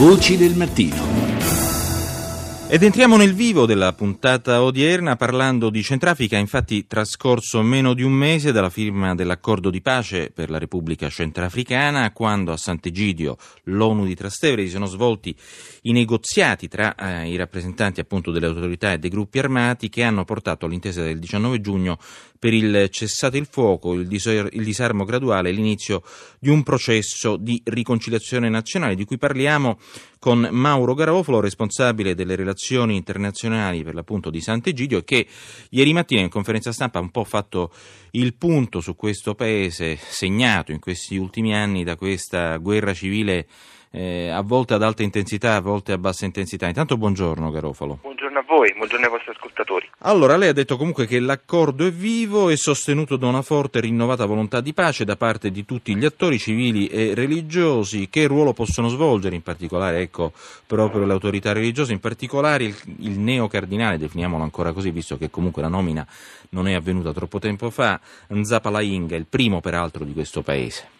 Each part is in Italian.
Voci del mattino. Ed entriamo nel vivo della puntata odierna parlando di Centrafrica, infatti trascorso meno di un mese dalla firma dell'accordo di pace per la Repubblica Centrafricana, quando a Sant'Egidio, l'ONU di Trastevere, si sono svolti i negoziati tra eh, i rappresentanti appunto delle autorità e dei gruppi armati che hanno portato all'intesa del 19 giugno per il cessate il fuoco, il, disar- il disarmo graduale e l'inizio di un processo di riconciliazione nazionale di cui parliamo con Mauro Garofalo, responsabile delle relazioni internazionali per l'appunto di Sant'Egidio, che ieri mattina in conferenza stampa ha un po' fatto il punto su questo paese segnato in questi ultimi anni da questa guerra civile eh, a volte ad alta intensità, a volte a bassa intensità. Intanto buongiorno Garofalo. Voi, buongiorno ai vostri ascoltatori. Allora, lei ha detto comunque che l'accordo è vivo e sostenuto da una forte e rinnovata volontà di pace da parte di tutti gli attori civili e religiosi. Che ruolo possono svolgere in particolare, ecco, proprio le autorità religiose, in particolare il, il neocardinale, definiamolo ancora così, visto che comunque la nomina non è avvenuta troppo tempo fa, Nzapa Lainga, il primo peraltro di questo paese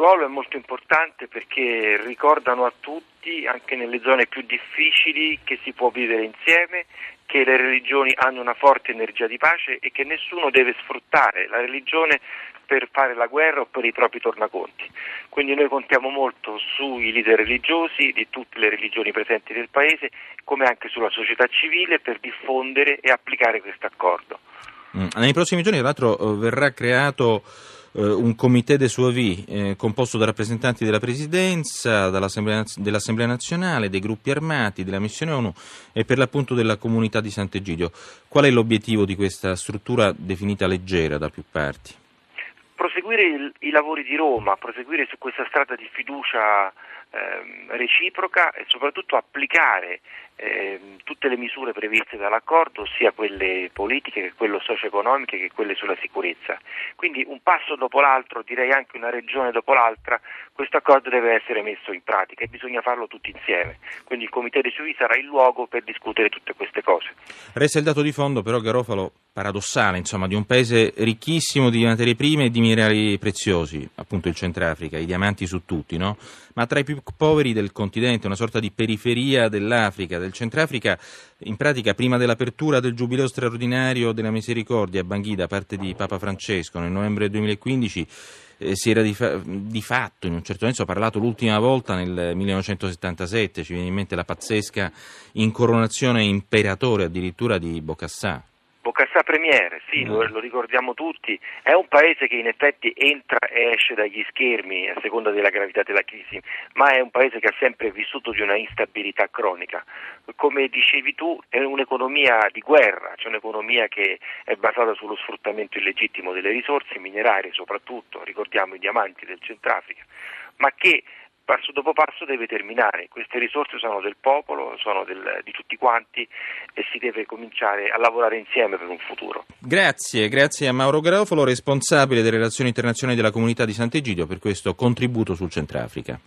ruolo è molto importante perché ricordano a tutti, anche nelle zone più difficili, che si può vivere insieme, che le religioni hanno una forte energia di pace e che nessuno deve sfruttare la religione per fare la guerra o per i propri tornaconti. Quindi noi contiamo molto sui leader religiosi di tutte le religioni presenti nel Paese, come anche sulla società civile per diffondere e applicare questo accordo. Mm. Nei prossimi giorni, tra l'altro, eh, verrà creato eh, un comité de suavi eh, composto da rappresentanti della Presidenza, dell'Assemblea nazionale, dei gruppi armati, della missione ONU e per l'appunto della comunità di Sant'Egidio. Qual è l'obiettivo di questa struttura definita leggera da più parti? Proseguire il, i lavori di Roma, proseguire su questa strada di fiducia eh, reciproca e soprattutto applicare eh, tutte le misure previste dall'accordo, sia quelle politiche che quelle socio-economiche che quelle sulla sicurezza. Quindi un passo dopo l'altro, direi anche una regione dopo l'altra, questo accordo deve essere messo in pratica e bisogna farlo tutti insieme. Quindi il Comité dei Suivi sarà il luogo per discutere tutte queste cose. Resta il dato di fondo però Garofalo paradossale, insomma, di un paese ricchissimo di materie prime e di minerali preziosi, appunto il Centrafrica, i diamanti su tutti, no? Ma tra i più poveri del continente, una sorta di periferia dell'Africa, del Centrafrica, in pratica prima dell'apertura del giubileo straordinario della misericordia a Bangui da parte di Papa Francesco nel novembre 2015 eh, si era di, fa- di, fatto, in un certo senso, parlato l'ultima volta nel 1977, ci viene in mente la pazzesca incoronazione imperatore addirittura di Bocassà. Bocassa Premier, sì, lo, lo, ricordiamo tutti, è un paese che in effetti entra e esce dagli schermi a seconda della gravità della crisi, ma è un paese che ha sempre vissuto di una instabilità cronica. Come dicevi tu, è un'economia di guerra, c'è un'economia che è basata sullo sfruttamento illegittimo delle risorse minerarie, soprattutto, ricordiamo i diamanti del Centrafrica, ma che passo dopo passo deve terminare. Queste risorse sono del popolo, sono del, di tutti quanti e si deve cominciare a lavorare insieme per un futuro. Grazie, grazie a Mauro Garofalo, responsabile delle relazioni internazionali della comunità di Sant'Egidio, per questo contributo sul Centrafrica.